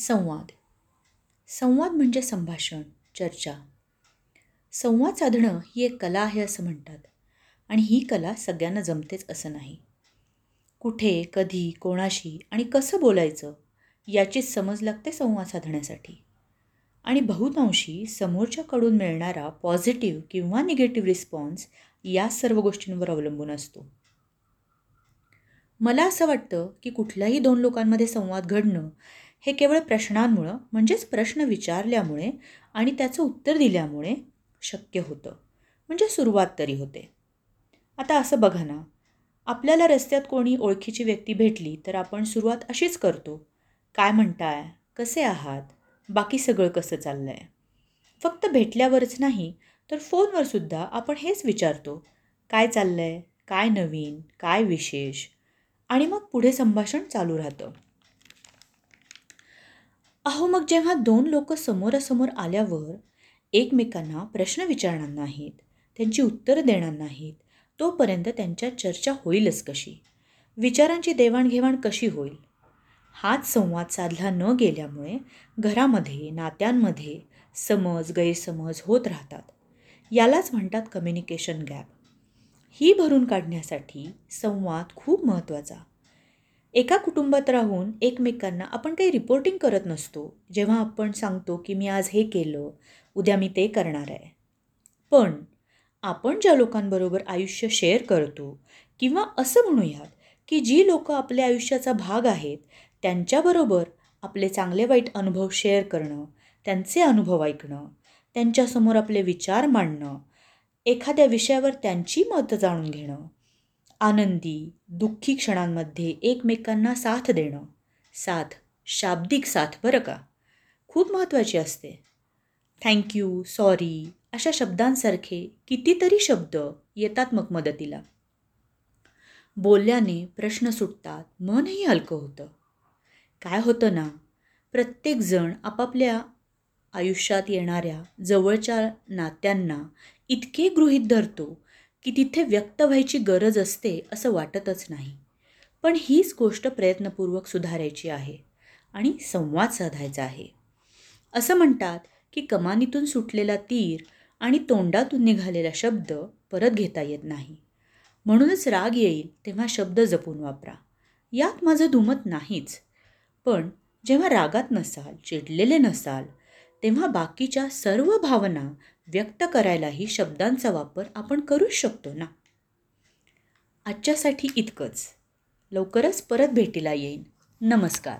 संवाद. संवाद म्हणजे संभाषण चर्चा. संवाद साधणं ही एक कला आहे असं म्हणतात. आणि ही कला सगळ्यांना जमतेच असं नाही. कुठे कधी कोणाशी आणि कसं बोलायचं याचीच समज लागते संवाद साधण्यासाठी. आणि बहुतांशी समोरच्याकडून मिळणारा पॉझिटिव्ह किंवा निगेटिव्ह रिस्पॉन्स या सर्व गोष्टींवर अवलंबून असतो. मला असं वाटतं की कुठल्याही दोन लोकांमध्ये संवाद घडणं हे केवळ प्रश्नांमुळं म्हणजेच प्रश्न विचारल्यामुळे आणि त्याचं उत्तर दिल्यामुळे शक्य होतं. म्हणजे सुरुवात तरी होते. आता असं बघा ना आपल्याला रस्त्यात कोणी ओळखीची व्यक्ती भेटली तर आपण सुरुवात अशीच करतो. काय म्हणताय? कसे आहात? बाकी सगळं कसं चाललं आहे फक्त भेटल्यावरच नाही तर फोनवरसुद्धा आपण हेच विचारतो. काय चाललं आहे काय नवीन? काय विशेष? आणि मग पुढे संभाषण चालू राहतं. अहो मग जेव्हा दोन लोक समोरासमोर आल्यावर एकमेकांना प्रश्न विचारणार नाहीत त्यांची उत्तरं देणार नाहीत तोपर्यंत त्यांच्या चर्चा होईलच कशी? विचारांची देवाणघेवाण कशी होईल? हाच संवाद साधला न गेल्यामुळे घरामध्ये नात्यांमध्ये समज गैरसमज होत राहतात. यालाच म्हणतात कम्युनिकेशन गॅप ही भरून काढण्यासाठी संवाद खूप महत्त्वाचा. एका कुटुंबात राहून एकमेकांना आपण काही रिपोर्टिंग करत नसतो जेव्हा आपण सांगतो की मी आज हे केलं उद्या मी ते करणार आहे. पण आपण ज्या लोकांबरोबर आयुष्य शेअर करतो किंवा असं म्हणूयात की जी लोकं आपल्या आयुष्याचा भाग आहेत त्यांच्याबरोबर आपले चांगले वाईट अनुभव शेअर करणं त्यांचे अनुभव ऐकणं त्यांच्यासमोर आपले विचार मांडणं एखाद्या विषयावर त्यांची मतं जाणून घेणं आनंदी दुःखी क्षणांमध्ये एकमेकांना साथ देणं साथ शाब्दिक साथ बरं का? खूप महत्त्वाची असते. थँक्यू सॉरी अशा शब्दांसारखे कितीतरी शब्द येतात मग मदतीला. बोलल्याने प्रश्न सुटतात मनही हलकं होतं. काय होतं ना प्रत्येकजण आपापल्या आयुष्यात येणाऱ्या जवळच्या नात्यांना इतके गृहीत धरतो की तिथे व्यक्त व्हायची गरज असते असं वाटतच नाही. पण हीच गोष्ट प्रयत्नपूर्वक सुधारायची आहे आणि संवाद साधायचा आहे. असं म्हणतात की कमानीतून सुटलेला तीर आणि तोंडातून निघालेला शब्द परत घेता येत नाही. म्हणूनच राग येईल तेव्हा शब्द जपून वापरा. यात माझं दुमत नाहीच. पण जेव्हा रागात नसाल चिडलेले नसाल तेव्हा बाकीच्या सर्व भावना व्यक्त करायलाही शब्दांचा वापर आपण करूच शकतो ना? आजच्यासाठी इतकंच. लवकरच परत भेटीला येईन. नमस्कार.